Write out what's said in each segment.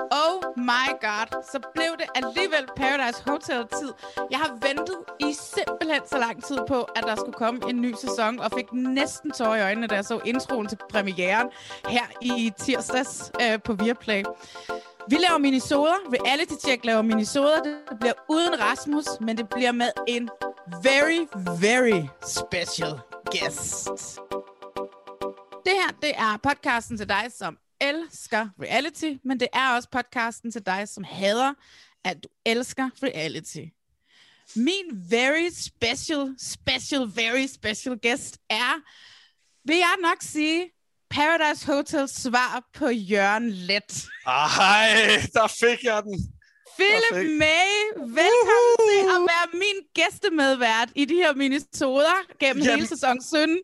Oh my god, så blev det alligevel Paradise Hotel-tid. Jeg har ventet i simpelthen så lang tid på, at der skulle komme en ny sæson, og fik næsten tårer i øjnene, da jeg så introen til premieren her i tirsdags øh, på Viaplay. Vi laver minisoder. Reality Check laver minisoder. Det bliver uden Rasmus, men det bliver med en very, very special guest. Det her, det er podcasten til dig, som elsker reality, men det er også podcasten til dig, som hader, at du elsker reality. Min very special, special, very special guest er, vil jeg nok sige, Paradise Hotel svar på Jørgen Let. Ej, der fik jeg den. Philip. May, velkommen uh-huh. til at være min gæstemedvært i de her minisoder gennem Jamen. hele sæson 17.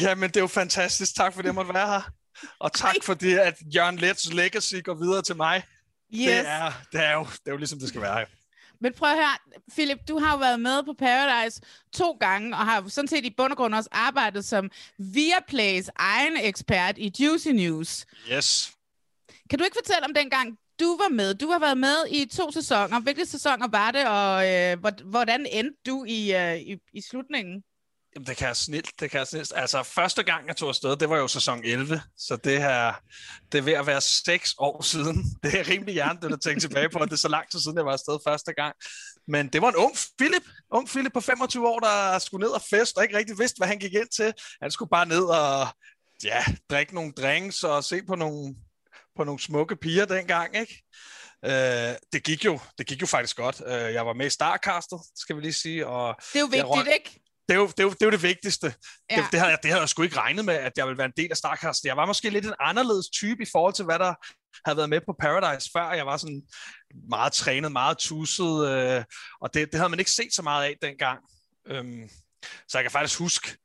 Jamen, det er jo fantastisk. Tak fordi jeg måtte være her. Og tak Ej. fordi, at Jørgen Lets legacy går videre til mig. Yes. Det, er, det, er jo, det er jo ligesom, det skal være. Men prøv her, Philip, du har jo været med på Paradise to gange, og har sådan set i bund og grund også arbejdet som Viaplays egen ekspert i Juicy News. Yes. Kan du ikke fortælle om dengang, du var med? Du har været med i to sæsoner. Hvilke sæsoner var det, og øh, hvor- hvordan endte du i, øh, i, i slutningen? Jamen, det kan jeg snilt, det kan jeg snilt. Altså, første gang, jeg tog afsted, det var jo sæson 11, så det her, det er ved at være seks år siden. Det er rimelig hjernedødt at tænke tilbage på, at det er så lang tid siden, jeg var afsted første gang. Men det var en ung Philip, ung Philip på 25 år, der skulle ned og fest, og ikke rigtig vidste, hvad han gik ind til. Han skulle bare ned og ja, drikke nogle drinks og se på nogle, på nogle smukke piger dengang, ikke? Øh, det, gik jo, det gik jo faktisk godt. Øh, jeg var med i Starcastet, skal vi lige sige. Og Det er jo vigtigt, røg- ikke? Det er, jo, det, er jo, det er jo det vigtigste. Ja. Det, det, havde jeg, det havde jeg sgu ikke regnet med, at jeg ville være en del af Starcast. Jeg var måske lidt en anderledes type i forhold til, hvad der havde været med på Paradise før. Jeg var sådan meget trænet, meget tusset, øh, og det, det havde man ikke set så meget af dengang. Øhm, så jeg kan faktisk huske,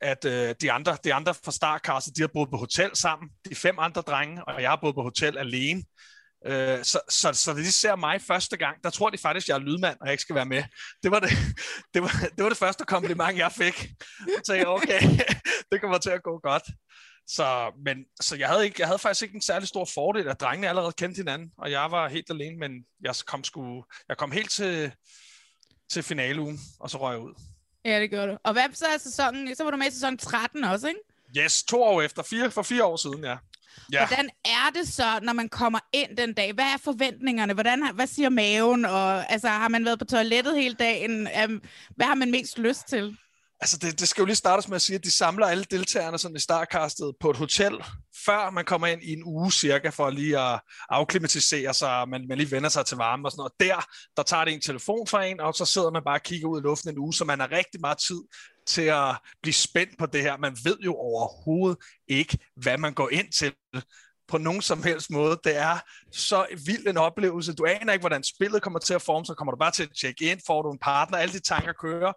at øh, de, andre, de andre fra Starcast, de har boet på hotel sammen, de fem andre drenge, og jeg har boet på hotel alene. Øh, så, så, så da de ser mig første gang, der tror de faktisk, jeg er lydmand, og jeg ikke skal være med. Det var det, det, var, det, var det første kompliment, jeg fik. Så tænkte jeg, okay, det kommer til at gå godt. Så, men, så jeg, havde ikke, jeg havde faktisk ikke en særlig stor fordel, at drengene allerede kendte hinanden, og jeg var helt alene, men jeg kom, sgu, jeg kom helt til, til finaleugen, og så røg jeg ud. Ja, det gør du. Og hvad så er sæsonen? Så var du med i sæson 13 også, ikke? Yes, to år efter, fire, for fire år siden, ja. Ja, Hvordan er det så, når man kommer ind den dag? Hvad er forventningerne? Hvordan, hvad siger maven? Og, altså, har man været på toilettet hele dagen? Um, hvad har man mest lyst til? altså det, det skal jo lige startes med at sige, at de samler alle deltagerne sådan i startcastet på et hotel, før man kommer ind i en uge cirka, for lige at afklimatisere sig, og man, man lige vender sig til varme og sådan noget. Der, der tager det en telefon fra en, og så sidder man bare og kigger ud i luften en uge, så man har rigtig meget tid til at blive spændt på det her. Man ved jo overhovedet ikke, hvad man går ind til på nogen som helst måde. Det er så vild en oplevelse. Du aner ikke, hvordan spillet kommer til at forme sig. Kommer du bare til at tjekke ind? Får du en partner? Alle de tanker kører.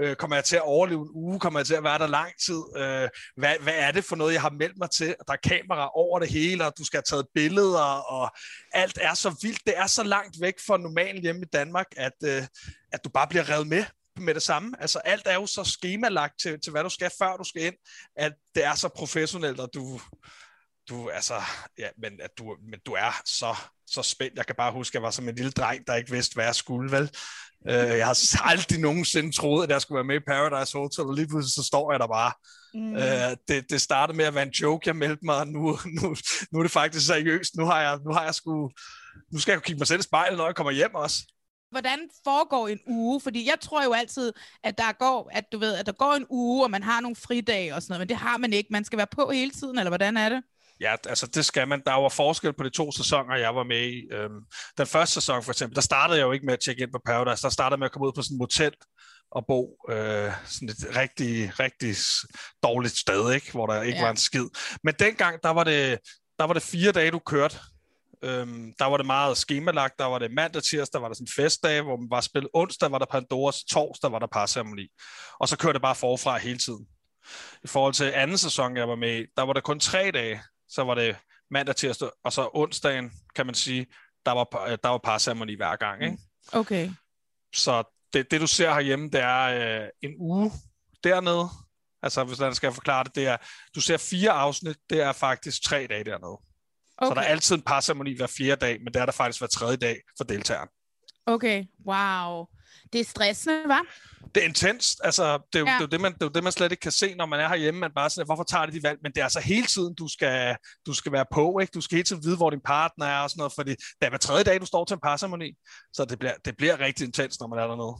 Øh, kommer jeg til at overleve en uge? Kommer jeg til at være der lang tid? Øh, hvad, hvad er det for noget, jeg har meldt mig til? Der er kamera over det hele, og du skal have taget billeder, og alt er så vildt. Det er så langt væk fra normalen hjemme i Danmark, at, øh, at du bare bliver revet med med det samme. Altså alt er jo så skemalagt til, til, hvad du skal, før du skal ind, at det er så professionelt, og du, du, altså, ja, men, at du, men du er så, så spændt. Jeg kan bare huske, at jeg var som en lille dreng, der ikke vidste, hvad jeg skulle, vel? Uh, jeg har aldrig nogensinde troet, at jeg skulle være med i Paradise Hotel, og lige pludselig så står jeg der bare. Mm. Uh, det, det startede med at være en joke, jeg meldte mig, og nu, nu, nu er det faktisk seriøst. Nu har jeg, nu har jeg sgu, nu skal jeg kigge mig selv i spejlet, når jeg kommer hjem også hvordan foregår en uge? Fordi jeg tror jo altid, at der går, at du ved, at der går en uge, og man har nogle fridage og sådan noget, men det har man ikke. Man skal være på hele tiden, eller hvordan er det? Ja, altså det skal man. Der var forskel på de to sæsoner, jeg var med i. Øhm, den første sæson for eksempel, der startede jeg jo ikke med at tjekke ind på Paradise. Der startede jeg med at komme ud på sådan et motel og bo øh, sådan et rigtig, rigtig dårligt sted, ikke? hvor der ikke ja. var en skid. Men dengang, der var det, der var det fire dage, du kørte Øhm, der var det meget skemalagt. Der var det mandag, tirsdag, var der sådan en festdag, hvor man var spillet onsdag, var der Pandoras, torsdag var der parceremoni. Og så kørte det bare forfra hele tiden. I forhold til anden sæson, jeg var med der var der kun tre dage. Så var det mandag, tirsdag, og så onsdagen, kan man sige, der var, der var parceremoni hver gang. Ikke? Okay. Så det, det, du ser herhjemme, det er øh, en uge dernede. Altså, hvis jeg skal forklare det, det er, du ser fire afsnit, det er faktisk tre dage dernede. Okay. Så der er altid en parceremoni hver fjerde dag, men det er der faktisk hver tredje dag for deltageren. Okay, wow. Det er stressende, hva'? Det er intenst. Altså, det, er jo, ja. det, er jo det, man, det er jo det, man slet ikke kan se, når man er herhjemme. Man bare sådan, hvorfor tager de de valg? Men det er altså hele tiden, du skal, du skal være på. Ikke? Du skal hele tiden vide, hvor din partner er og sådan noget, fordi det er hver tredje dag, du står til en parceremoni. Så det bliver, det bliver rigtig intens, når man er dernede.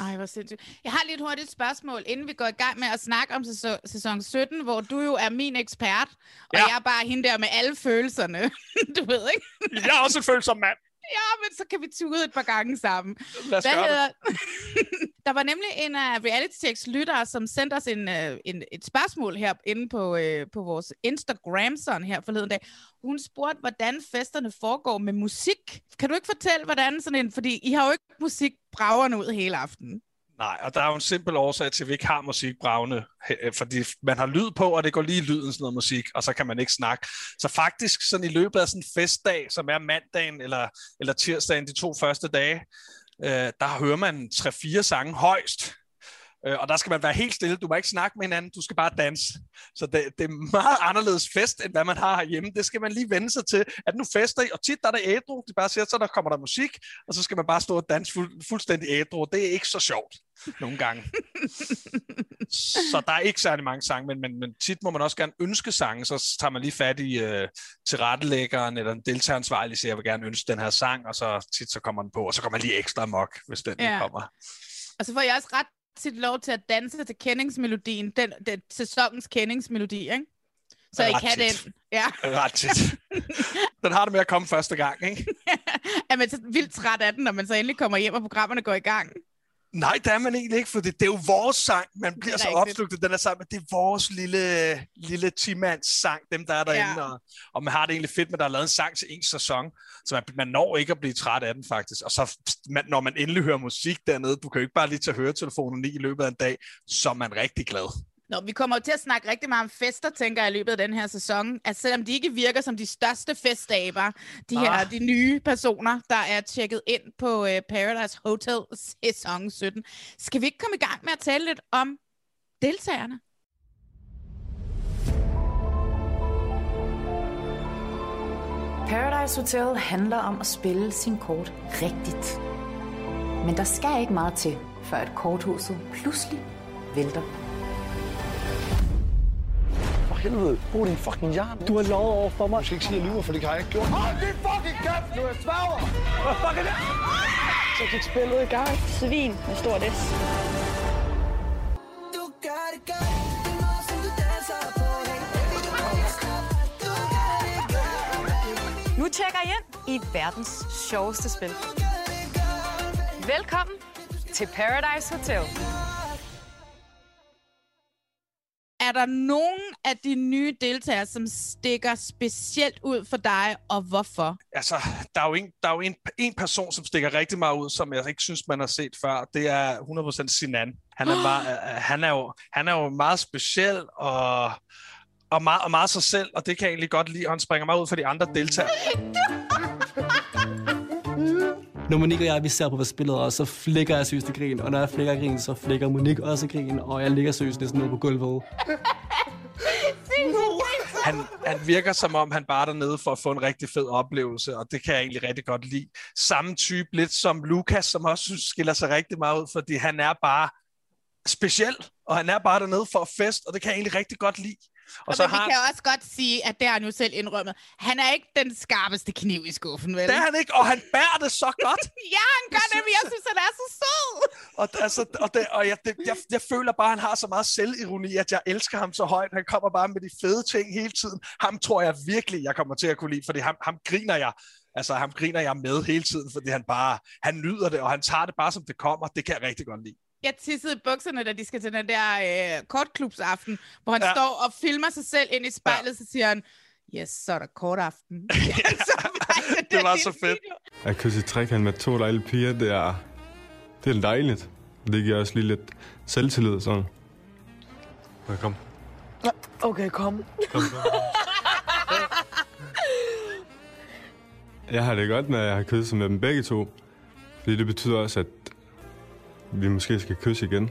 Ej, hvor sindssygt. Jeg har lige et hurtigt spørgsmål, inden vi går i gang med at snakke om sæson, sæson 17, hvor du jo er min ekspert, og ja. jeg er bare hende der med alle følelserne. du ved, ikke? jeg er også en følsom mand. Ja, men så kan vi tude et par gange sammen. Lad os Hvad hedder... Der var nemlig en af uh, Reality Checks lyttere, som sendte os en, uh, en, et spørgsmål her inde på, uh, på vores Instagram sådan her forleden dag. Hun spurgte, hvordan festerne foregår med musik. Kan du ikke fortælle, hvordan sådan en... Fordi I har jo ikke musik braverne ud hele aftenen. Nej, og der er jo en simpel årsag til, at vi ikke har musikbragene, øh, fordi man har lyd på, og det går lige i lyden sådan noget musik, og så kan man ikke snakke. Så faktisk sådan i løbet af sådan en festdag, som er mandagen eller, eller tirsdagen, de to første dage, øh, der hører man tre-fire sange højst. Øh, og der skal man være helt stille. Du må ikke snakke med hinanden. Du skal bare danse. Så det, det er meget anderledes fest, end hvad man har herhjemme. Det skal man lige vende sig til, at nu fester I. Og tit der er der ædru. De bare siger, så der kommer der musik, og så skal man bare stå og danse fuld, fuldstændig ædru. Det er ikke så sjovt nogle gange. så der er ikke særlig mange sange, men, men, men tit må man også gerne ønske sange, så tager man lige fat i uh, tilrettelæggeren eller en deltageransvarlig, siger, jeg vil gerne ønske den her sang, og så tit så kommer den på, og så kommer man lige ekstra mok, hvis den ja. kommer. Og så får jeg også ret sit lov til at danse til kendingsmelodien, den, den sæsonens kendingsmelodi, ikke? Så I kan den. Ja. Ret tit. Den har det med at komme første gang, ikke? er man så vildt træt af den, når man så endelig kommer hjem, og programmerne går i gang? Nej, det er man egentlig ikke, for det, det er jo vores sang. Man bliver så opslugt den er sammen, det er vores lille, lille 10 sang, dem der er derinde. Ja. Og, og man har det egentlig fedt med, at der er lavet en sang til en sæson, så man, man når ikke at blive træt af den faktisk. Og så man, når man endelig hører musik dernede, du kan jo ikke bare lige tage høretelefonen i i løbet af en dag, så er man rigtig glad. Nå, vi kommer jo til at snakke rigtig meget om fester, tænker jeg, i løbet af den her sæson. Altså, selvom de ikke virker som de største festaber, de her ah. de nye personer, der er tjekket ind på uh, Paradise Hotel sæson 17. Skal vi ikke komme i gang med at tale lidt om deltagerne? Paradise Hotel handler om at spille sin kort rigtigt. Men der skal ikke meget til, før et korthuset pludselig vælter helvede. Brug din fucking hjerne. Du har lovet over for mig. Du skal ikke sige, at jeg lyver, for det kan jeg ikke gjort. Hold din fucking kæft, nu er sværger. Hvad fuck er det? Så gik spillet i gang. Svin med stort S. Nu tjekker I ind i verdens sjoveste spil. Velkommen til Paradise Hotel. Er der nogen af de nye deltagere, som stikker specielt ud for dig, og hvorfor? Altså, der er jo, en, der er jo en, en person, som stikker rigtig meget ud, som jeg ikke synes, man har set før. Det er 100% Sinan. Han er, bare, han er, jo, han er jo meget speciel og, og, meget, og meget sig selv, og det kan jeg egentlig godt lide. Han springer meget ud for de andre deltagere når Monique og jeg, vi ser på spillet, og så flækker jeg seriøst grin. Og når jeg flækker grin, så flækker Monique også grin, og jeg ligger seriøst næsten nede på gulvet. han, han virker som om, han bare er dernede for at få en rigtig fed oplevelse, og det kan jeg egentlig rigtig godt lide. Samme type lidt som Lukas, som også synes, skiller sig rigtig meget ud, fordi han er bare speciel, og han er bare dernede for at fest, og det kan jeg egentlig rigtig godt lide. Og, og så har... vi kan også godt sige, at det har jo selv indrømmet. Han er ikke den skarpeste kniv i skuffen, vel? Det er han ikke, og han bærer det så godt. ja, han gør det, men jeg synes, han er så sød. og, altså, og, det, og jeg, det, jeg, jeg føler bare, at han har så meget selvironi, at jeg elsker ham så højt. Han kommer bare med de fede ting hele tiden. Ham tror jeg virkelig, jeg kommer til at kunne lide, fordi ham, ham griner jeg Altså, ham griner jeg med hele tiden, fordi han bare, han nyder det, og han tager det bare, som det kommer. Det kan jeg rigtig godt lide jeg tissede i bukserne, da de skal til den der øh, kortklubsaften, hvor han ja. står og filmer sig selv ind i spejlet, ja. så siger han, yes, så er der kortaften. så, det, det var så fedt. Jeg kan sige trække med to dejlige piger, det er, det er dejligt. Det giver også lige lidt selvtillid, sådan. Okay, kom. Okay, kom. kom, kom. jeg har det godt, når jeg har kysset med dem begge to. Fordi det betyder også, at vi måske skal kysse igen.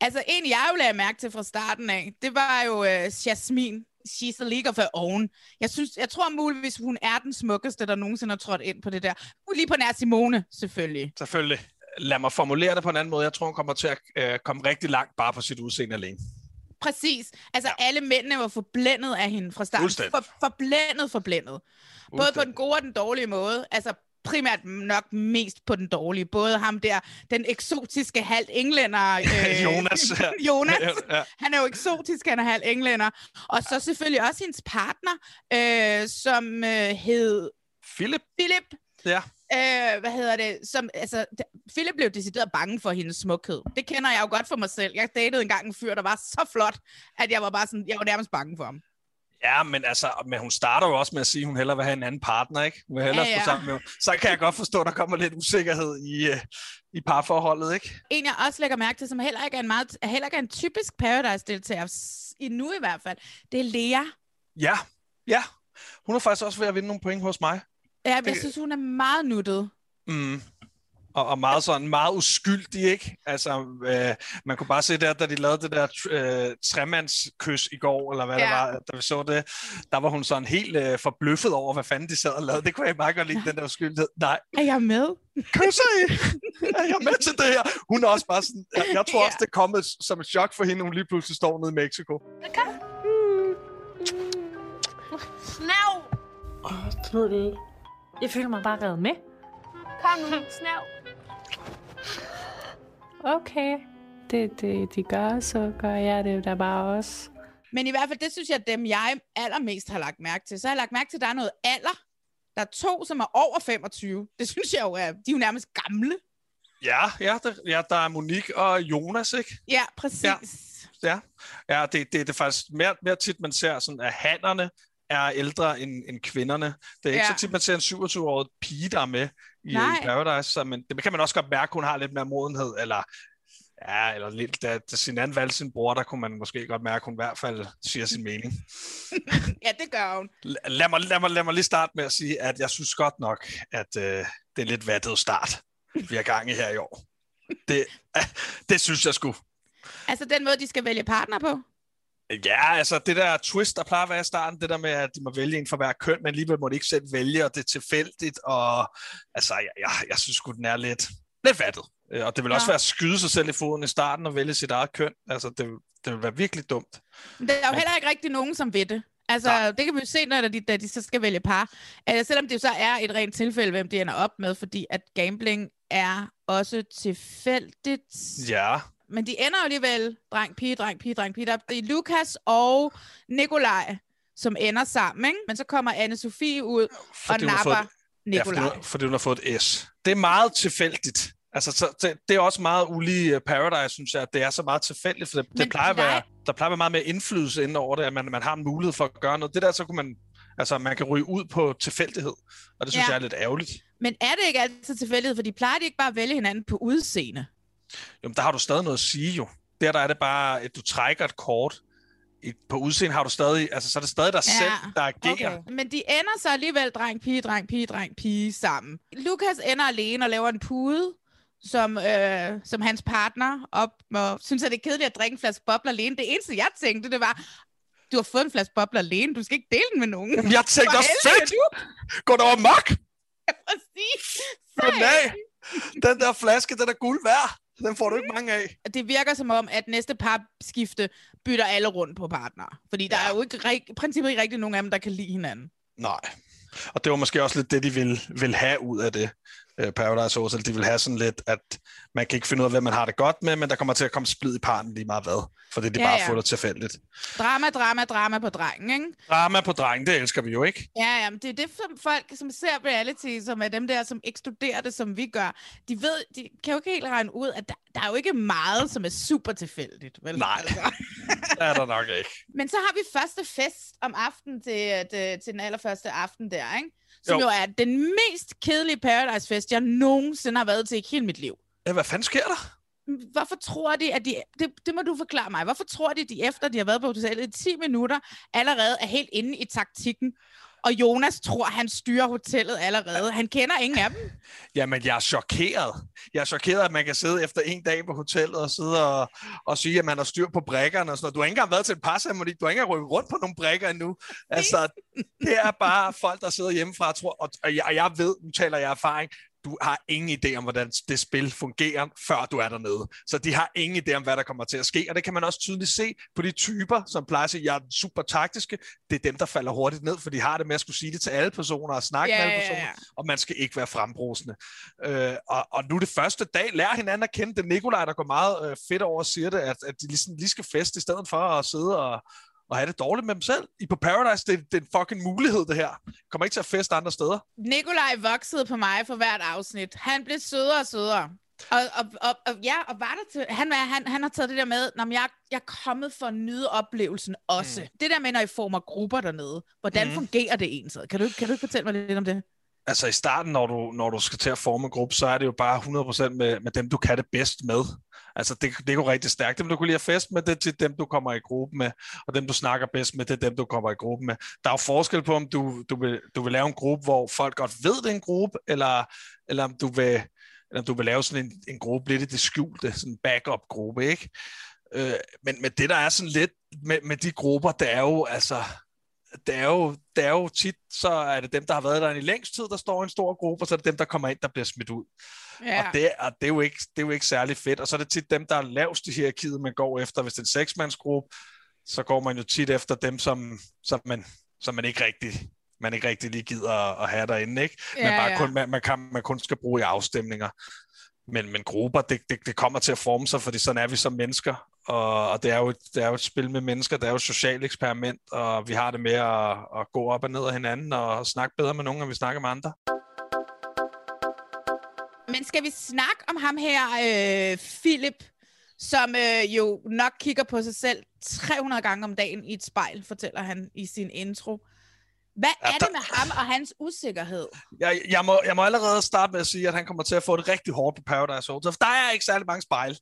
Altså, en jeg jo lagde mærke til fra starten af, det var jo uh, Jasmine. She's a league of her own. Jeg, synes, jeg tror muligvis, hun er den smukkeste, der nogensinde har trådt ind på det der. Lige på nær Simone, selvfølgelig. Selvfølgelig. Lad mig formulere det på en anden måde. Jeg tror, hun kommer til at uh, komme rigtig langt bare på sit udseende alene. Præcis. Altså, ja. alle mændene var forblændet af hende fra starten. For, forblændet, forblændet. Både på den gode og den dårlige måde. Altså, primært nok mest på den dårlige. Både ham der, den eksotiske halvt englænder. Øh, Jonas. Jonas. Ja. Han er jo eksotisk, han er halvt englænder. Og så selvfølgelig også hendes partner, øh, som øh, hed... Philip. Philip. Ja. Øh, hvad hedder det? Som, altså, Philip blev decideret bange for hendes smukhed. Det kender jeg jo godt for mig selv. Jeg datede engang en fyr, der var så flot, at jeg var bare sådan, jeg var nærmest bange for ham. Ja, men altså, men hun starter jo også med at sige, at hun hellere vil have en anden partner, ikke? Hun vil hellere ja, ja. sammen med Så kan jeg godt forstå, at der kommer lidt usikkerhed i, uh, i parforholdet, ikke? En, jeg også lægger mærke til, som heller ikke er en, meget, heller ikke er en typisk Paradise-deltager, endnu i hvert fald, det er Lea. Ja, ja. Hun er faktisk også ved at vinde nogle point hos mig. Ja, jeg synes, hun er meget nuttet. Mm og, og meget sådan, meget uskyldig, ikke? Altså, øh, man kunne bare se der, da de lavede det der øh, tremandskys i går, eller hvad ja. det var, da vi så det, der var hun sådan helt øh, forbløffet over, hvad fanden de sad og lavede. Det kunne jeg meget godt lide, den der uskyldighed. Nej. Er jeg med? Kysser I? er jeg med til det her? Hun er også bare sådan, jeg, jeg tror ja. også, det er kommet som et chok for hende, hun lige pludselig står nede i Mexico. Kom. Snav! Åh, oh, det Jeg føler mig bare reddet med. Kom nu, snav. Okay, det, det de gør, så gør jeg det der bare også. Men i hvert fald, det synes jeg, dem jeg allermest har lagt mærke til. Så har jeg lagt mærke til, at der er noget alder. Der er to, som er over 25. Det synes jeg jo er, de er jo nærmest gamle. Ja, ja, der, ja, der er Monique og Jonas, ikke? Ja, præcis. Ja, ja. ja det, det, det er faktisk mere, mere tit, man ser, sådan, at hannerne er ældre end, end kvinderne. Det er ikke ja. så tit, man ser en 27-årig pige, der er med i, i Paradise, så, men det kan man også godt mærke, hun har lidt mere modenhed, eller Ja, eller lidt, da, da sin anden valgte sin bror, der kunne man måske godt mærke, at hun i hvert fald siger sin mening. ja, det gør hun. Lad mig, lad, mig, lad mig lige starte med at sige, at jeg synes godt nok, at øh, det er lidt vattet start, vi har gang i her i år. Det, øh, det synes jeg sgu. Altså den måde, de skal vælge partner på? Ja, altså det der twist, der plejer at være i starten, det der med, at de må vælge en for hver køn, men alligevel må de ikke selv vælge, og det er tilfældigt, og altså, jeg, jeg, jeg synes sgu, den er lidt, lidt vattet. Øh, og det vil ja. også være at skyde sig selv i foden i starten og vælge sit eget køn. Altså, det, det vil være virkelig dumt. Det er jo heller ikke rigtig nogen, som ved det. Altså, Nej. det kan vi jo se, når de, da de så skal vælge par. Altså, selvom det så er et rent tilfælde, hvem de ender op med, fordi at gambling er også tilfældigt. Ja. Men de ender jo alligevel dreng, pige, dreng, pige, dreng, pige. Der er Lukas og Nikolaj, som ender sammen, ikke? Men så kommer anne Sofie ud fordi og napper fået, Nikolaj. Ja, fordi, hun, fordi hun har fået et S. Det er meget tilfældigt. Altså, så, det, det er også meget ulige øh, Paradise, synes jeg, at det er så meget tilfældigt, for det, det plejer at være, der plejer at være meget mere indflydelse inden over det, at man, man har en mulighed for at gøre noget. Det der, så kunne man, altså, man kan ryge ud på tilfældighed, og det synes ja. jeg er lidt ærgerligt. Men er det ikke altid tilfældighed, for de plejer de ikke bare at vælge hinanden på udseende? Jo, der har du stadig noget at sige jo. Der, der er det bare, at du trækker et kort, på udseende har du stadig, altså så er det stadig dig ja, selv, der agerer. Okay. Men de ender så alligevel dreng, pige, dreng, pige, dreng, pige sammen. Lukas ender alene og laver en pude, som, øh, som hans partner op og synes, at det er kedeligt at drikke en flaske bobler alene. Det eneste, jeg tænkte, det var, Du har fået en flaske bobler alene. Du skal ikke dele den med nogen. Jeg tænkte For også, fedt! Gå dog amok! Ja, præcis. Den der flaske, den er guld værd. Den får du ikke mange af. Det virker som om, at næste par skifte bytter alle rundt på partner. Fordi der er jo ikke rig- i princippet ikke rigtig nogen af dem, der kan lide hinanden. Nej. Og det var måske også lidt det, de vil, vil have ud af det, uh, Paradise Hotel. De vil have sådan lidt, at man kan ikke finde ud af, hvad man har det godt med, men der kommer til at komme splid i parten lige meget hvad. Fordi de Ja, bare ja. får det tilfældigt. Drama, drama, drama på drengen, ikke? Drama på drengen, det elsker vi jo ikke. Ja, ja, men det er det, som folk, som ser reality, som er dem der, som ikke studerer det, som vi gør. De ved, de kan jo ikke helt regne ud, at der, der er jo ikke meget, som er super tilfældigt. Vel? Nej, det er der nok ikke. Men så har vi første fest om aftenen til, til, til den allerførste aften der, ikke? Som jo. Jo. er den mest kedelige Paradise-fest, jeg nogensinde har været til i hele mit liv. Ja, hvad fanden sker der? Hvorfor tror de, at de... Det, det må du forklare mig. Hvorfor tror de, de efter de har været på hotellet i 10 minutter, allerede er helt inde i taktikken? Og Jonas tror, han styrer hotellet allerede. Han kender ingen af dem. Jamen, jeg er chokeret. Jeg er chokeret, at man kan sidde efter en dag på hotellet og sidde og, og sige, at man har styr på brækkerne og sådan noget. Du har ikke engang været til en parceremoni. Du har ikke engang rykket rundt på nogle brækker endnu. Altså, det er bare folk, der sidder hjemmefra og tror, og, og, jeg, og jeg ved, nu taler jeg erfaring, du har ingen idé om, hvordan det spil fungerer, før du er dernede. Så de har ingen idé om, hvad der kommer til at ske, og det kan man også tydeligt se på de typer, som plejer at sige, jeg er den super taktiske. Det er dem, der falder hurtigt ned, for de har det med at skulle sige det til alle personer og snakke Ja, med alle personer, ja. og man skal ikke være frembrusende. Øh, og, og nu det første dag, lærer hinanden at kende. Det Nikolaj, der går meget øh, fedt over og siger det, at, at de ligesom lige skal feste, i stedet for at sidde og, og have det dårligt med dem selv. I på Paradise, det, det er en fucking mulighed, det her. Kommer ikke til at feste andre steder. Nikolaj voksede på mig for hvert afsnit. Han blev sødere og sødere. Og, og, og, og ja, og var der til, han, han, han har taget det der med, når jeg, jeg er kommet for at nyde oplevelsen også. Mm. Det der med, når I former grupper dernede, hvordan Mm. mm. fungerer det egentlig? Kan du, kan du ikke fortælle mig lidt om det? Altså i starten, når du, når du skal til at forme en gruppe, så er det jo bare 100% med, med dem, du kan det bedst med. Altså det, det er jo rigtig stærkt. Dem, du kunne lide at fest med, det er til dem, du kommer i gruppe med. Og dem, du snakker bedst med, det er dem, du kommer i gruppe med. Der er jo forskel på, om du, du, vil, du vil lave en gruppe, hvor folk godt ved, det er en gruppe, eller, eller om du vil, eller om du vil lave sådan en, en gruppe lidt i det skjulte, sådan en backup-gruppe, ikke? Øh, men, men det, der er sådan lidt med, med de grupper, det er jo, altså, det er, jo, det er jo tit, så er det dem, der har været der i længst tid, der står i en stor gruppe, og så er det dem, der kommer ind, der bliver smidt ud. Ja. Og, det, og det, er jo ikke, det er jo ikke særlig fedt. Og så er det tit dem, der er lavest i hierarkiet, man går efter. Hvis det er en seksmandsgruppe, så går man jo tit efter dem, som, som, man, som man ikke rigtig man ikke rigtig lige gider at, have derinde, ikke? Men Ja, bare ja. kun, man, man, kan, man kun skal bruge i afstemninger. Men, men grupper, det, det, det kommer til at forme sig, fordi sådan er vi som mennesker, og, og det, er jo et, det er jo et spil med mennesker, det er jo et socialt eksperiment, og vi har det med at, at gå op og ned af hinanden, og snakke bedre med nogen, end vi snakker med andre. Men skal vi snakke om ham her, øh, Philip, som øh, jo nok kigger på sig selv 300 gange om dagen i et spejl, fortæller han i sin intro. Hvad Ja, er det der- med ham og hans usikkerhed? Jeg, jeg, må, jeg må allerede starte med at sige, at han kommer til at få det rigtig hårdt på Paradise Hotel, for der er ikke særlig mange spejl.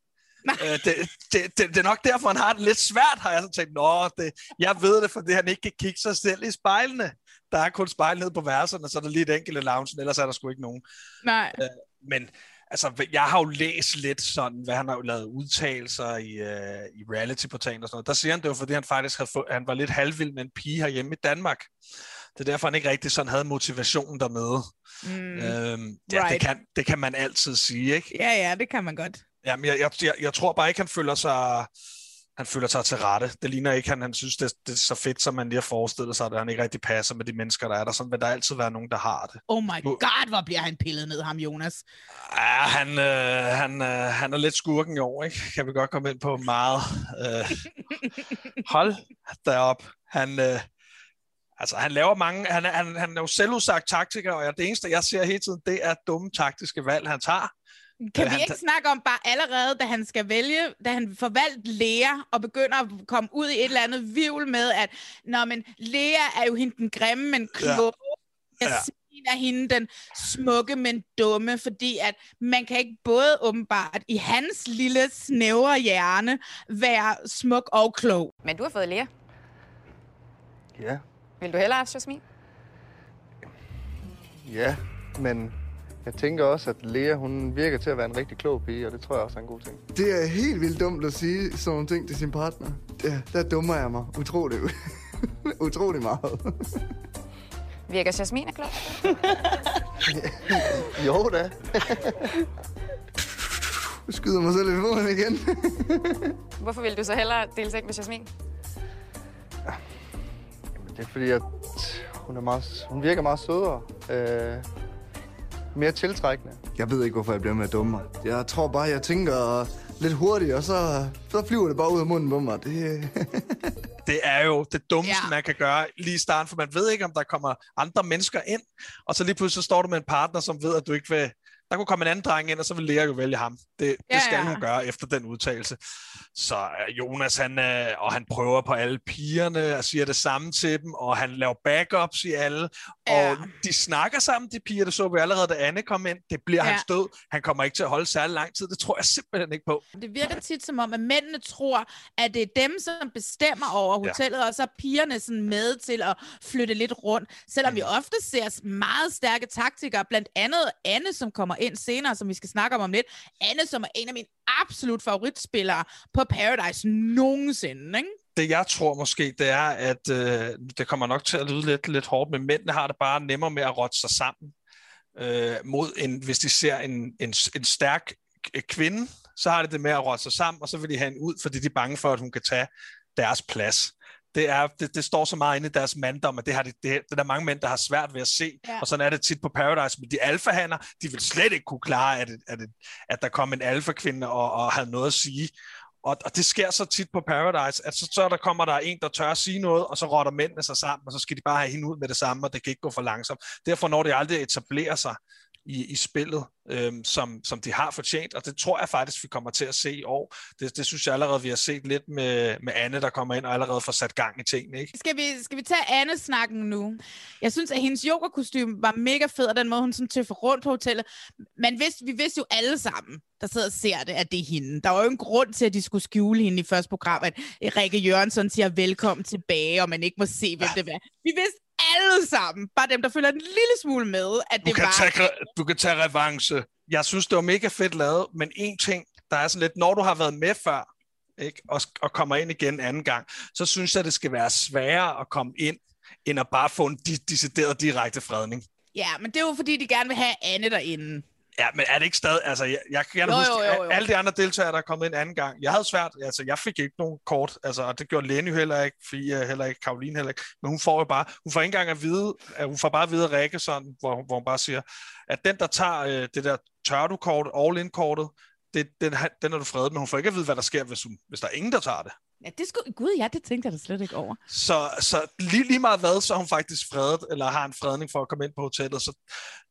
Øh, det, det, det, det er nok derfor, han har det lidt svært, har jeg så tænkt. Nå, det, jeg ved det, fordi han ikke kan kigge sig selv i spejlene. Der er kun spejl nede på værelserne, så er der lige et enkelt i loungen, ellers er der sgu ikke nogen. Nej. Øh, men altså, jeg har jo læst lidt sådan, hvad han har jo lavet udtalelser i, øh, i reality-portalen og sådan noget. Der siger han, det var fordi, han faktisk havde fået, han var lidt halvvild med en pige herhjemme i Danmark. Det er derfor, han ikke rigtig sådan havde motivationen dernede. Mm. Øhm, ja, Right. det, kan, det kan man altid sige, ikke? Ja, ja, det kan man godt. Jamen, jeg, jeg, jeg, jeg tror bare ikke, han føler sig han føler sig til rette. Det ligner ikke, han, han synes, det, det er så fedt, som man lige har forestillet sig, at han ikke rigtig passer med de mennesker, der er der. Sådan vil der altid være nogen, der har det. Oh my god, hvor bliver han pillet ned, ham Jonas. Ja, han, øh, han, øh, han er lidt skurken i år, ikke? Kan vi godt komme ind på meget. Øh, hold derop. Han, øh, altså, han laver mange... Han, han, han er jo selvudsagt taktiker, og det eneste, jeg ser hele tiden, det er dumme taktiske valg, han tager. Kan vi ikke snakke om bare allerede, da han skal vælge, da han får valgt Lea, og begynder at komme ud i et eller andet vivl med, at Nå, men Lea er jo hende den grimme, men kloge. Ja. Ja. Jasmin er hende den smukke, men dumme, fordi at man kan ikke både åbenbart i hans lille snævre hjerne være smuk og klog. Men du har fået Lea. Ja, Vil du hellere have Jasmin? ja, men Jeg tænker også, at Lea, hun virker til at være en rigtig klog pige, og det tror jeg også er en god ting. Det er helt vildt dumt at sige sådan nogle ting til sin partner. Der, der dummer jeg mig utrolig, utrolig meget. Virker Jasmin er klog? jo da. Jeg skyder mig selv i foden igen. Hvorfor vil du så hellere dele seng med Jasmin? Det er fordi, at hun, er meget, hun virker meget sødere. Øh, mere tiltrækkende. Jeg ved ikke, hvorfor jeg bliver med dummer. Jeg tror bare, jeg tænker lidt hurtigt, og så, så flyver det bare ud af munden på mig. Det... det er jo det dummeste, ja. man kan gøre lige i starten, for man ved ikke, om der kommer andre mennesker ind, og så lige pludselig så står du med en partner, som ved, at du ikke vil der kunne komme en anden dreng ind, og så vil Lea jo vælge ham. Det, ja, det skal ja. hun gøre efter den udtalelse. Så uh, Jonas, han, uh, og han prøver på alle pigerne og siger det samme til dem, og han laver backups i alle, ja. og de snakker sammen, de piger, det så vi allerede, da Anne kom ind. Det bliver ja. hans død. Han kommer ikke til at holde særlig lang tid. Det tror jeg simpelthen ikke på. Det virker tit som om, at mændene tror, at det er dem, som bestemmer over hotellet, ja. og så er pigerne sådan med til at flytte lidt rundt. Selvom mm. vi ofte ser meget stærke taktikere, blandt andet Anne, som kommer ind senere, som vi skal snakke om om lidt. Anne, som er en af mine absolut favoritspillere på Paradise nogensinde, ikke? Det jeg tror måske, det er, at øh, det kommer nok til at lyde lidt, lidt hårdt, men mændene har det bare nemmere med at rotte sig sammen øh, mod en, hvis de ser en, en, en stærk kvinde, så har de det med at rotte sig sammen, og så vil de have en ud, fordi de er bange for, at hun kan tage deres plads det, er, det, det står så meget inde i deres manddom, at det, har de, det, det er mange mænd, der har svært ved at se, ja. og sådan er det tit på Paradise, men de alfahander, de vil slet ikke kunne klare, at, at, at der kom en alfakvinde og, og havde noget at sige, og, og det sker så tit på Paradise, at så, så der kommer der en, der tør at sige noget, og så rotter mændene sig sammen, og så skal de bare have hende ud med det samme, og det kan ikke gå for langsomt. Derfor når det aldrig etablerer sig i, i spillet, øhm, som, som de har fortjent, og det tror jeg faktisk, vi kommer til at se i år. Det, det synes jeg allerede, vi har set lidt med, med Anne, der kommer ind og allerede får sat gang i tingene. Ikke? Skal, vi, skal vi tage Anne-snakken nu? Jeg synes, at hendes yogakostyme var mega fed, og den måde, hun sådan tøffer rundt på hotellet. Men vidste, vi vidste jo alle sammen, der sidder og ser det, at det er hende. Der var jo en grund til, at de skulle skjule hende i første program, at Rikke Jørgensen siger velkommen tilbage, og man ikke må se, hvem det var. Vi vidste alle sammen, bare dem, der følger en lille smule med, at det du kan var... Tage, du kan tage revanche. Jeg synes, det var mega fedt lavet, men en ting, der er sådan lidt, når du har været med før, ikke, og, og kommer ind igen anden gang, så synes jeg, det skal være sværere at komme ind, end at bare få en decideret direkte fredning. Ja, men det er jo fordi, de gerne vil have Anne derinde. Ja, men er det ikke stadig... Altså, jeg, jeg kan jo, huske, jo, jo, jo. alle de andre deltagere, der er kommet ind anden gang, jeg havde svært... Altså, jeg fik ikke nogen kort, altså, og det gjorde Lenny heller ikke, Fie heller ikke, Karoline heller ikke, men hun får jo bare... Hun får ikke engang at vide... At hun får bare at vide at Rikke sådan, hvor, hvor hun bare siger, at den, der tager øh, det der tør-du-kort, all-in-kortet, det, den, den er du fredet, men hun får ikke at vide, hvad der sker, hvis, hun, hvis der er ingen, der tager det. Ja, det skulle, gud ja, det tænkte jeg da slet ikke over. Så, så lige, lige meget hvad, så er hun faktisk fredet, eller har en fredning for at komme ind på hotellet. Så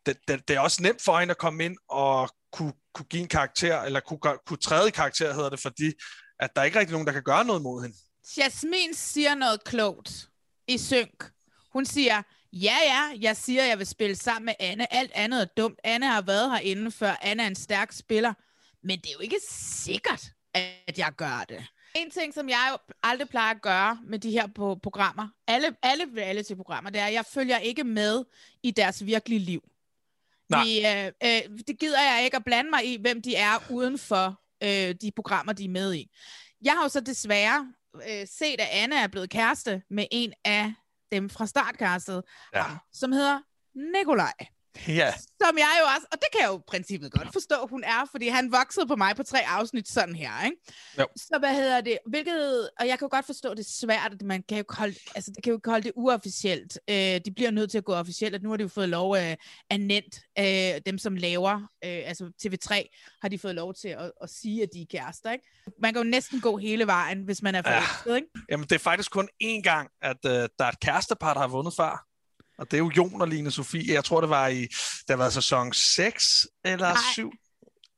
det, det, det er også nemt for hende at komme ind og kunne, kunne give en karakter, eller kunne, kunne træde i karakter, hedder det, fordi at der er ikke rigtig nogen, der kan gøre noget mod hende. Jasmin siger noget klogt i synk. Hun siger, ja ja, jeg siger, jeg vil spille sammen med Anne. Alt andet er dumt. Anne har været herinde før. Anne er en stærk spiller. Men det er jo ikke sikkert, at jeg gør det. En ting, som jeg jo aldrig plejer at gøre med de her på programmer, alle, alle reality-programmer, det er, at jeg følger ikke med i deres virkelige liv. Nej. De, øh, øh, det gider jeg ikke at blande mig i, hvem de er uden for øh, de programmer, de er med i. Jeg har jo så desværre øh, set, at Anne er blevet kæreste med en af dem fra startkastet, ja. som hedder Nikolaj. Ja. Som jeg jo også, og det kan jeg jo i princippet godt forstå, hun er, fordi han voksede på mig på tre afsnit sådan her, ikke? Jo. Så hvad hedder det, hvilket, og jeg kan jo godt forstå, det er svært, at man kan jo holde, altså det kan jo ikke holde det uofficielt. Øh, de bliver nødt til at gå officielt, at nu har de jo fået lov af, af Nent, øh, dem som laver, øh, altså TV3, har de fået lov til at, at sige, at de er kærester, ikke? Man kan jo næsten gå hele vejen, hvis man er forelsket, ja. ikke? Jamen, det er faktisk kun én gang, at øh, der er et kærestepar, der har vundet før. Og det er jo Jon og Line Sofie. Jeg tror, det var i, det var sæson 6 eller Nej, 7.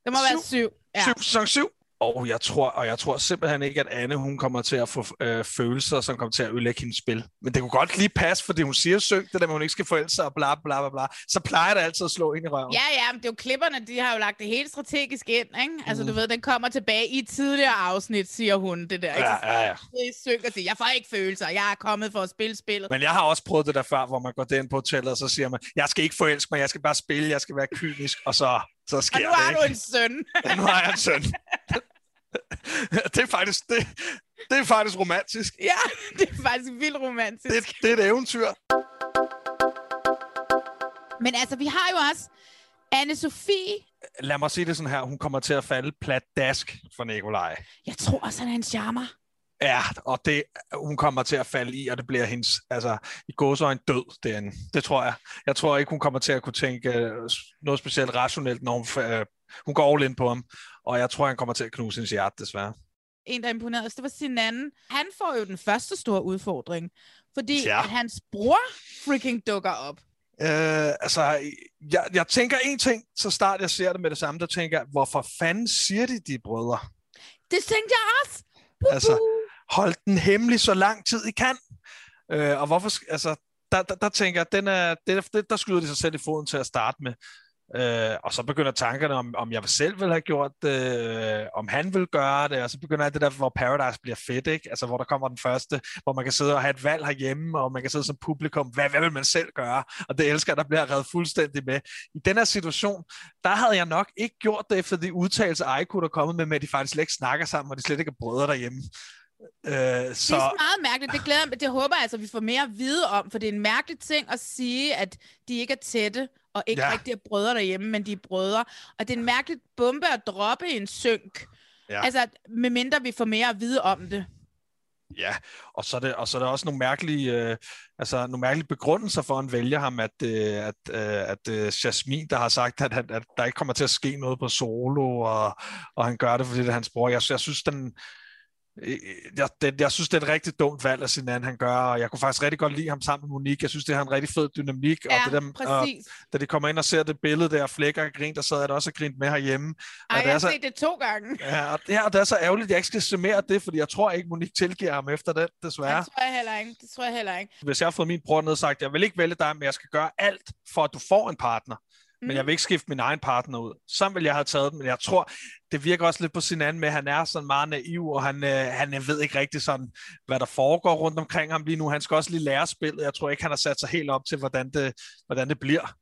Det må 7. være 7. Ja. 7, sæson 7. Og jeg tror, og jeg tror simpelthen ikke, at Anne hun kommer til at få øh, følelser, som kommer til at ødelægge hendes spil. Men det kunne godt lige passe, fordi hun siger syng, det der med, hun ikke skal forælde sig og bla bla bla bla. Så plejer det altid at slå ind i røven. Ja, ja, men det er jo klipperne, de har jo lagt det helt strategisk ind, ikke? Altså, du ved, den kommer tilbage i et tidligere afsnit, siger hun det der. Ikke? Ja, ja, ja. Det syng og siger, jeg får ikke følelser, jeg er kommet for at spille spillet. Men jeg har også prøvet det der før, hvor man går derind på hotellet, og så siger man, jeg skal ikke forelske mig, jeg skal bare spille, jeg skal være kynisk, og så, så sker Og nu det har ikke. du en søn. Ja, nu har jeg en søn. det er faktisk, det, det er faktisk romantisk. ja, det er faktisk vildt romantisk. Det, det er et eventyr. Men altså, vi har jo også Anne-Sophie. Lad mig sige det sådan her, hun kommer til at falde plat dask for Nikolaj. Jeg tror også, han er en charmer. Ja, og det, hun kommer til at falde i, og det bliver hendes, altså, i gåsøjne død derinde. Det tror jeg. Jeg tror ikke, hun kommer til at kunne tænke øh, noget specielt rationelt, når hun, øh, hun går all in på ham. Og jeg tror, han kommer til at knuse hendes hjerte, desværre. En, der imponerede os, det var sin anden. Han får jo den første store udfordring, fordi Ja. hans bror freaking dukker op. Øh, altså, jeg, jeg tænker en ting, så start jeg ser det med det samme, der tænker jeg, hvorfor fanden siger de, de er brødre? Det tænkte jeg også. Buh, Altså, hold den hemmelig så lang tid I kan. Øh, og hvorfor, altså, der, der, der tænker jeg, den er, det, det, der skyder de sig selv i foden til at starte med. Øh, og så begynder tankerne om, om jeg selv vil have gjort det, øh, om han vil gøre det, og så begynder alt det der, hvor Paradise bliver fedt, ikke? Altså, hvor der kommer den første, hvor man kan sidde og have et valg herhjemme, og man kan sidde som publikum, hvad, hvad vil man selv gøre? Og det elsker jeg, der bliver reddet fuldstændig med. I den her situation, der havde jeg nok ikke gjort det efter de udtalelser, Aiko der er kommet med, med, at de faktisk slet ikke snakker sammen, og de slet ikke er brødre derhjemme. Øh, Det så... er meget mærkeligt. Det glæder mig. Det håber jeg altså, vi får mere at vide om, for det er en mærkelig ting at sige, at de ikke er tætte, og ikke Ja. rigtig er brødre derhjemme, men de er brødre. Og det er en mærkelig bombe at droppe i en synk. Ja. Altså, medmindre vi får mere at vide om det. Ja, og så er det, og så er der også nogle mærkelige, øh, altså nogle mærkelige begrundelser for at vælge ham, at, øh, at, øh, at øh, Jasmin, der har sagt, at, han, at der ikke kommer til at ske noget på solo, og, og han gør det, fordi det er hans bror. Jeg, jeg synes, den, jeg, det, jeg synes, det er et rigtig dumt valg af sin anden, han gør, og jeg kunne faktisk rigtig godt lide ham sammen med Monique. Jeg synes, det har en rigtig fed dynamik. Ja, og det der, og, præcis. da de kommer ind og ser det billede der, Flækker og Grin, der sad jeg da også og grint med herhjemme. Ej, Og det jeg har set det to gange. Ja, og det, og det er så ærgerligt, at jeg ikke skal summere det, fordi jeg tror ikke, Monique tilgiver ham efter den, desværre. Det tror jeg heller ikke. Det tror jeg heller ikke. hvis jeg har fået min bror ned og sagt, jeg vil ikke vælge dig, men jeg skal gøre alt for, at du får en partner. Mm. Men jeg vil ikke skifte min egen partner ud. Så vil jeg have taget den, men jeg tror, det virker også lidt på sin anden med, at han er sådan meget naiv, og han, øh, han ved ikke rigtig sådan, hvad der foregår rundt omkring ham lige nu. Han skal også lige lære spillet. Jeg tror ikke, han har sat sig helt op til, hvordan det, hvordan det bliver.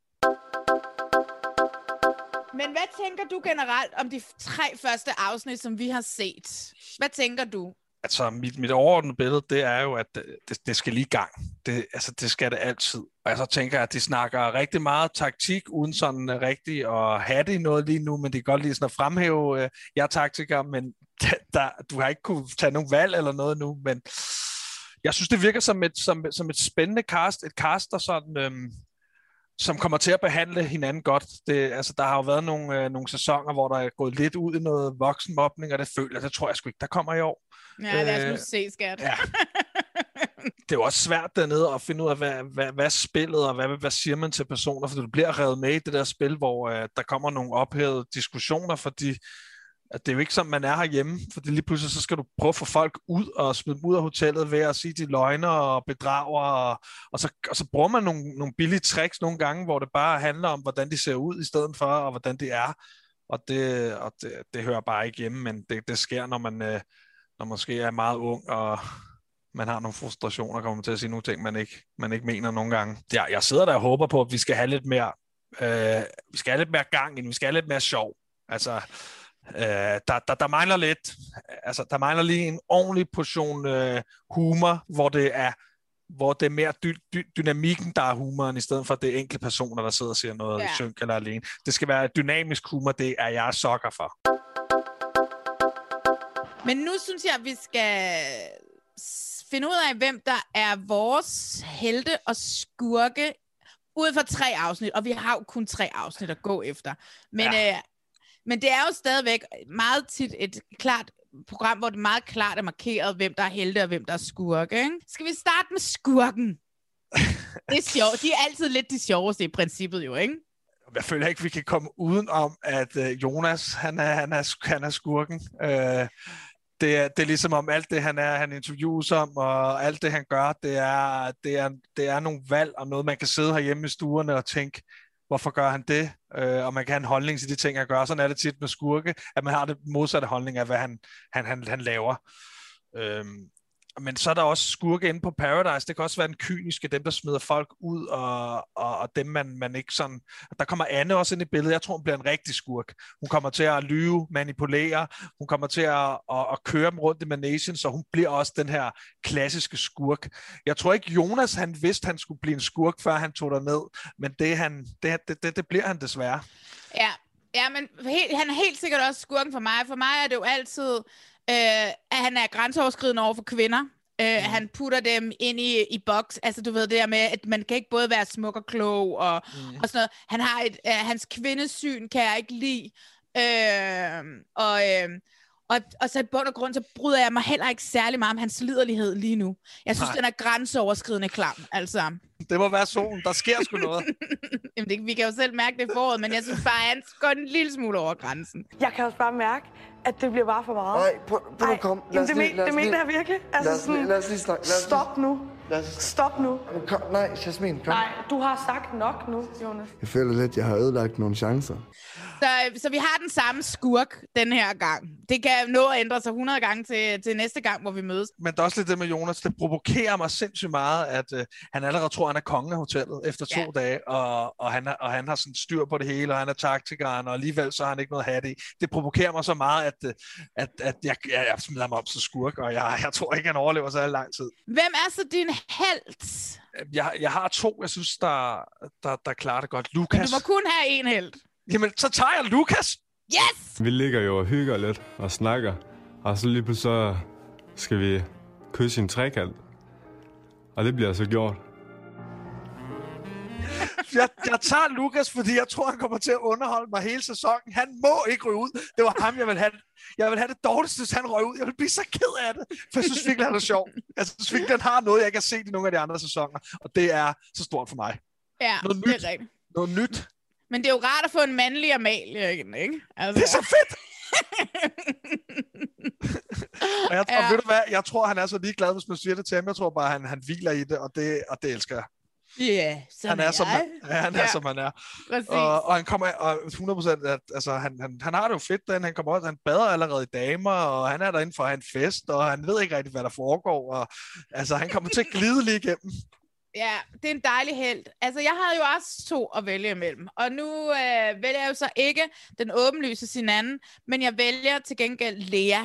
Men hvad tænker du generelt om de tre første afsnit, som vi har set? Hvad tænker du? Altså, mit, mit overordnede billede, det er jo, at øh, det, det, skal lige gang. Det, altså, det skal det altid. Og jeg så tænker, at de snakker rigtig meget taktik, uden sådan øh, rigtig at have det noget lige nu, men de kan godt lige sådan at fremhæve, øh, jeg er taktiker, men der, der, du har ikke kunne tage nogen valg eller noget nu, men jeg synes, det virker som et, som, som et spændende cast, et cast, der sådan... Øhm, som kommer til at behandle hinanden godt. Det, altså, der har jo været nogle, øh, nogle sæsoner, hvor der er gået lidt ud i noget voksenmobning, og det føler jeg, det tror jeg sgu ikke, der kommer i år. Ja, lad os nu Øh, se, skat. ja. det er jo også svært dernede at finde ud af, hvad, hvad, hvad spillet, og hvad, hvad siger man til personer, for du bliver revet med i det der spil, hvor øh, der kommer nogle ophævede diskussioner, fordi at det er jo ikke som, man er herhjemme, fordi lige pludselig så skal du prøve at få folk ud og smide dem ud af hotellet ved at sige, de løgner og bedrager, og, og, så, og så bruger man nogle, nogle billige tricks nogle gange, hvor det bare handler om, hvordan de ser ud i stedet for, og hvordan de er. Og det, og det, det hører bare ikke hjemme, men det, det sker, når man, når man måske er meget ung, og man har nogle frustrationer, kommer til at sige nogle ting, man ikke, man ikke mener nogle gange. Ja, jeg sidder der og håber på, at vi skal have lidt mere, øh, vi skal have lidt mere gang ind, vi skal have lidt mere sjov. Altså, øh, der, der, der mangler lidt, altså, der mangler lige en ordentlig portion øh, humor, hvor det er hvor det er mere dy- dy- dynamikken, der er humoren, i stedet for det enkelte personer, der sidder og siger noget ja. Synk eller alene. Det skal være dynamisk humor, det er jeg sokker for. Men nu synes jeg, at vi skal finde ud af, hvem der er vores helte og skurke ud fra tre afsnit. Og vi har jo kun tre afsnit at gå efter. Men, ja. øh, men det er jo stadigvæk meget tit et klart program, hvor det meget klart er markeret, hvem der er helte og hvem der er skurke. Ikke? Skal vi starte med skurken? Det er sjovt. De er altid lidt de sjoveste i princippet jo, ikke? Jeg føler ikke, vi kan komme uden om, at øh, Jonas, han er, han er, han er skurken. Øh, det er, det er ligesom om alt det, han er, han interviews om, og alt det, han gør, det er, det er, det er nogle valg, og noget, man kan sidde herhjemme i stuerne og tænke, hvorfor gør han det? Øh, og man kan have en holdning til de ting, han gør. Sådan er det tit med skurke, at man har det modsatte holdning af, hvad han, han, han, han laver. Øhm, men så er der også skurke inde på Paradise. Det kan også være den kyniske, dem der smider folk ud, og, og, og dem man, man ikke sådan... Der kommer Anne også ind i billedet. Jeg tror, hun bliver en rigtig skurk. Hun kommer til at lyve, manipulere. Hun kommer til at, at, at køre dem rundt i managen, så hun bliver også den her klassiske skurk. Jeg tror ikke, Jonas han vidste, han skulle blive en skurk, før han tog ned. Men det, han, det, det, det, det bliver han desværre. Ja, ja men helt, han er helt sikkert også skurken for mig. For mig er det jo altid øh, at han er grænseoverskridende over for kvinder. Øh, mm. Han putter dem ind i, i boks. Altså, du ved det der med, at man kan ikke både være smuk og klog og, mm. og sådan noget. Han har et, øh, hans kvindesyn kan jeg ikke lide. Øh, og, øh, og, og så i bund og grund, så bryder jeg mig heller ikke særlig meget om hans liderlighed lige nu. Jeg synes, Nej. den er grænseoverskridende klam. Altså. Det må være solen. Der sker sgu noget. Jamen, det, vi kan jo selv mærke det i foråret, men jeg synes bare, at han går en lille smule over grænsen. Jeg kan også bare mærke, at det bliver bare for meget. Nej, prøv, prøv nu kom. Lad os lige, det, det mener jeg virkelig. Altså lad, os, sådan, lad os lige snakke. Lad os stop nu. Lad os... Stop nu. Kom, nej, Jasmin, kom. Nej, du har sagt nok nu, Jonas. Jeg føler lidt, at jeg har ødelagt nogle chancer. Så, så vi har den samme skurk den her gang. Det kan nå at ændre sig 100 gange til, til næste gang, hvor vi mødes. Men der er også lidt det med Jonas. Det provokerer mig sindssygt meget, at uh, han allerede tror, at han er konge af hotellet efter to ja. dage, og, og, han og han har sådan styr på det hele, og han er taktikeren, og alligevel så har han ikke noget at have det Det provokerer mig så meget, at, øh, at, at jeg, jeg, jeg smider mig op som skurk, og jeg, jeg tror ikke, han overlever så lang tid. Hvem er så din held? Jeg, jeg har to, jeg synes, der, der, der klarer det godt. Lukas. Men du må kun have en held. Jamen, så tager jeg Lukas. Yes! Vi ligger jo og hygger lidt og snakker, og så lige pludselig så skal vi kysse en trekant. Og det bliver så gjort. Jeg, jeg tager Lukas, fordi jeg tror, han kommer til at underholde mig hele sæsonen. Han må ikke ryge ud. Det var ham, jeg vil have. Jeg vil have det dårligste, hvis han røg ud. Jeg vil blive så ked af det, for jeg synes virkelig, han er sjov. Jeg synes virkelig, han har noget, jeg ikke har set i nogle af de andre sæsoner. Og det er så stort for mig. Ja, noget nyt. det er rigtigt. Noget nyt. Men det er jo rart at få en mandlig Amalie igen, ikke? Altså. Det er så fedt! og jeg, ja. og ved du hvad, jeg tror, han er så ligeglad, hvis man siger det til ham. Jeg tror bare, han, han hviler i det, og det, og det elsker jeg. Yeah, han er, som han, ja, han er, ja. som han er. Præcis. Og, og han kommer, og 100%, at, altså, han, han, han har det jo fedt, den. han kommer også, han bader allerede i damer, og han er derinde for at have en fest, og han ved ikke rigtig, hvad der foregår, og altså, han kommer til at glide lige igennem. Ja, det er en dejlig held. Altså, jeg havde jo også to at vælge imellem. Og nu øh, vælger jeg jo så ikke den åbenlyse sin anden, men jeg vælger til gengæld Lea.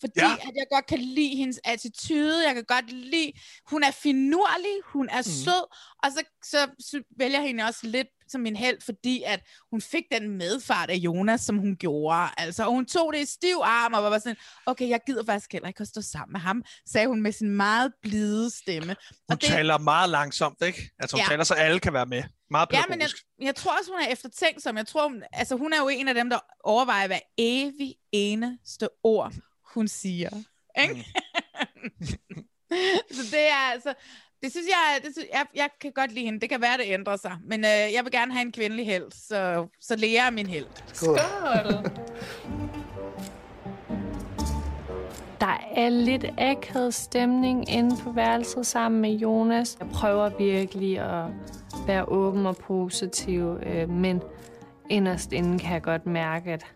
Fordi ja. at jeg godt kan lide hendes attitude, jeg kan godt lide, hun er finurlig, hun er mm. sød, og så, så, så vælger jeg hende også lidt som min held, fordi at hun fik den medfart af Jonas, som hun gjorde. Altså, og hun tog det i stiv arm, og var sådan, okay, jeg gider faktisk heller ikke at stå sammen med ham, sagde hun med sin meget blide stemme. Hun og det... taler meget langsomt, ikke? Altså, hun ja. taler, så alle kan være med. Meget Ja, men jeg, jeg tror også, hun er eftertænksom. Jeg tror, hun, altså, hun er jo en af dem, der overvejer hver evig eneste ord, hun siger. Ikke? Mm. så det er altså, det synes jeg, det synes, jeg, jeg kan godt lide hende. Det kan være, det ændrer sig. Men øh, jeg vil gerne have en kvindelig held, så, så Lea er min held. Skål. Der er lidt akavet stemning inde på værelset sammen med Jonas. Jeg prøver virkelig at være åben og positiv, øh, men inderst inden kan jeg godt mærke, at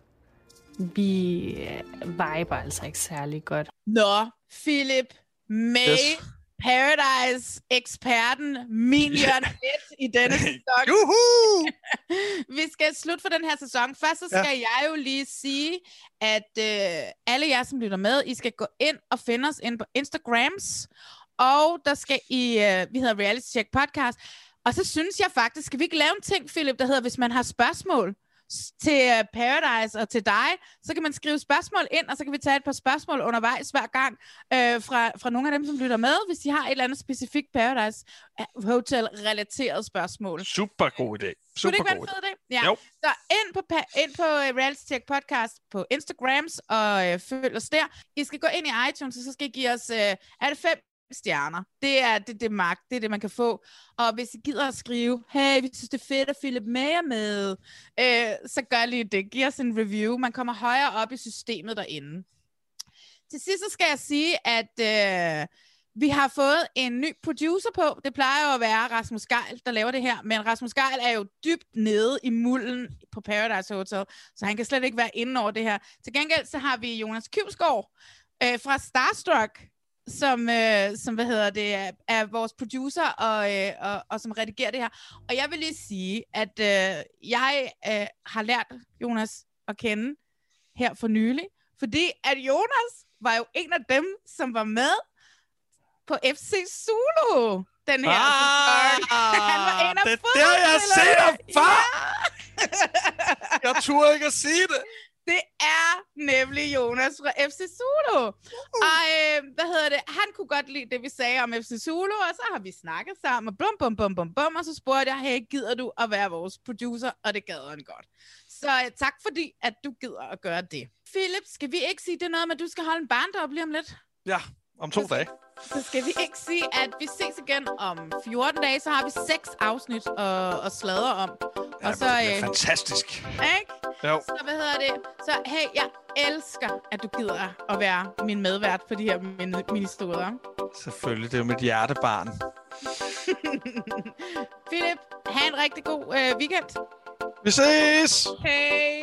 vi øh, viber altså ikke særlig godt. Nå, Philip, May, yes. Paradise-eksperten, min Jørgen i denne sæson. Juhu! Vi skal slutte for den her sæson. Først så skal ja. jeg jo lige sige, at øh, alle jer, som lytter med, I skal gå ind og finde os ind på Instagrams, og der skal I, øh, vi hedder Reality Check Podcast, og så synes jeg faktisk, skal vi ikke lave en ting, Philip, der hedder, hvis man har spørgsmål, til øh, Paradise og til dig, så kan man skrive spørgsmål ind, og så kan vi tage et par spørgsmål undervejs hver gang øh, fra, fra nogle af dem, som lytter med, hvis de har et eller andet specifikt Paradise øh, Hotel-relateret spørgsmål. Super god idé. Super Kunne det ikke være en fed idé? Ja. Jo. Så ind på, ind på uh, Reality Check Podcast på Instagrams, og uh, følg os der. I skal gå ind i iTunes, og så skal I give os, uh, er det fem stjerner. Det er det, det magt, det er det, man kan få. Og hvis I gider at skrive, hey, vi synes, det er fedt at Philip May er med, øh, så gør lige det. Giv os en review. Man kommer højere op i systemet derinde. Til sidst så skal jeg sige, at øh, vi har fået en ny producer på. Det plejer jo at være Rasmus Geil, der laver det her. Men Rasmus Geil er jo dybt nede i mulden på Paradise Hotel, så han kan slet ikke være inde over det her. Til gengæld så har vi Jonas Kivsgaard øh, fra Starstruck, som, øh, som hvad hedder det, er, er vores producer og, øh, og, og som redigerer det her. Og jeg vil lige sige, at øh, jeg øh, har lært Jonas at kende her for nylig, fordi at Jonas var jo en af dem, som var med på FC Zulu. Den her Ah. Han var en af det er der, jeg ham fodboldspillerne. før. Jeg turde ikke at sige det. Det er nemlig Jonas fra FC Zulu. Og øh, hvad hedder det? Han kunne godt lide det, vi sagde om FC Zulu, og så har vi snakket sammen, og bum, bum, bum, bum, bum, og så spurgte jeg, hey, gider du at være vores producer? Og det gad han godt. Så øh, tak fordi, at du gider at gøre det. Philip, skal vi ikke sige det noget med, at du skal holde en barndom lige om lidt? Ja, om to dage. Så skal vi ikke sige, at vi ses igen om 14 dage, så har vi seks afsnit at, at sladre om. Ja, og så, det er øh, fantastisk. ikke? Jo. Så hvad hedder det? Så hey, jeg elsker, at du gider at være min medvært på de her min- ministerier. Selvfølgelig, det er jo mit hjertebarn. Philip, have en rigtig god øh, weekend. Vi ses! Hej!